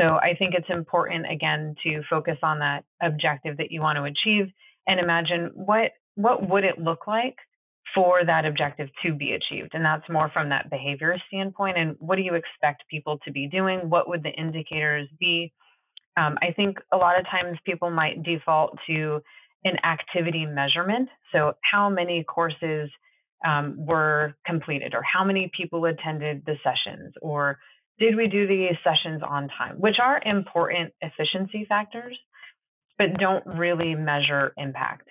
So I think it's important again to focus on that objective that you want to achieve and imagine what what would it look like for that objective to be achieved. And that's more from that behavior standpoint. And what do you expect people to be doing? What would the indicators be? Um, I think a lot of times people might default to an activity measurement. So, how many courses um, were completed, or how many people attended the sessions, or did we do these sessions on time, which are important efficiency factors, but don't really measure impact.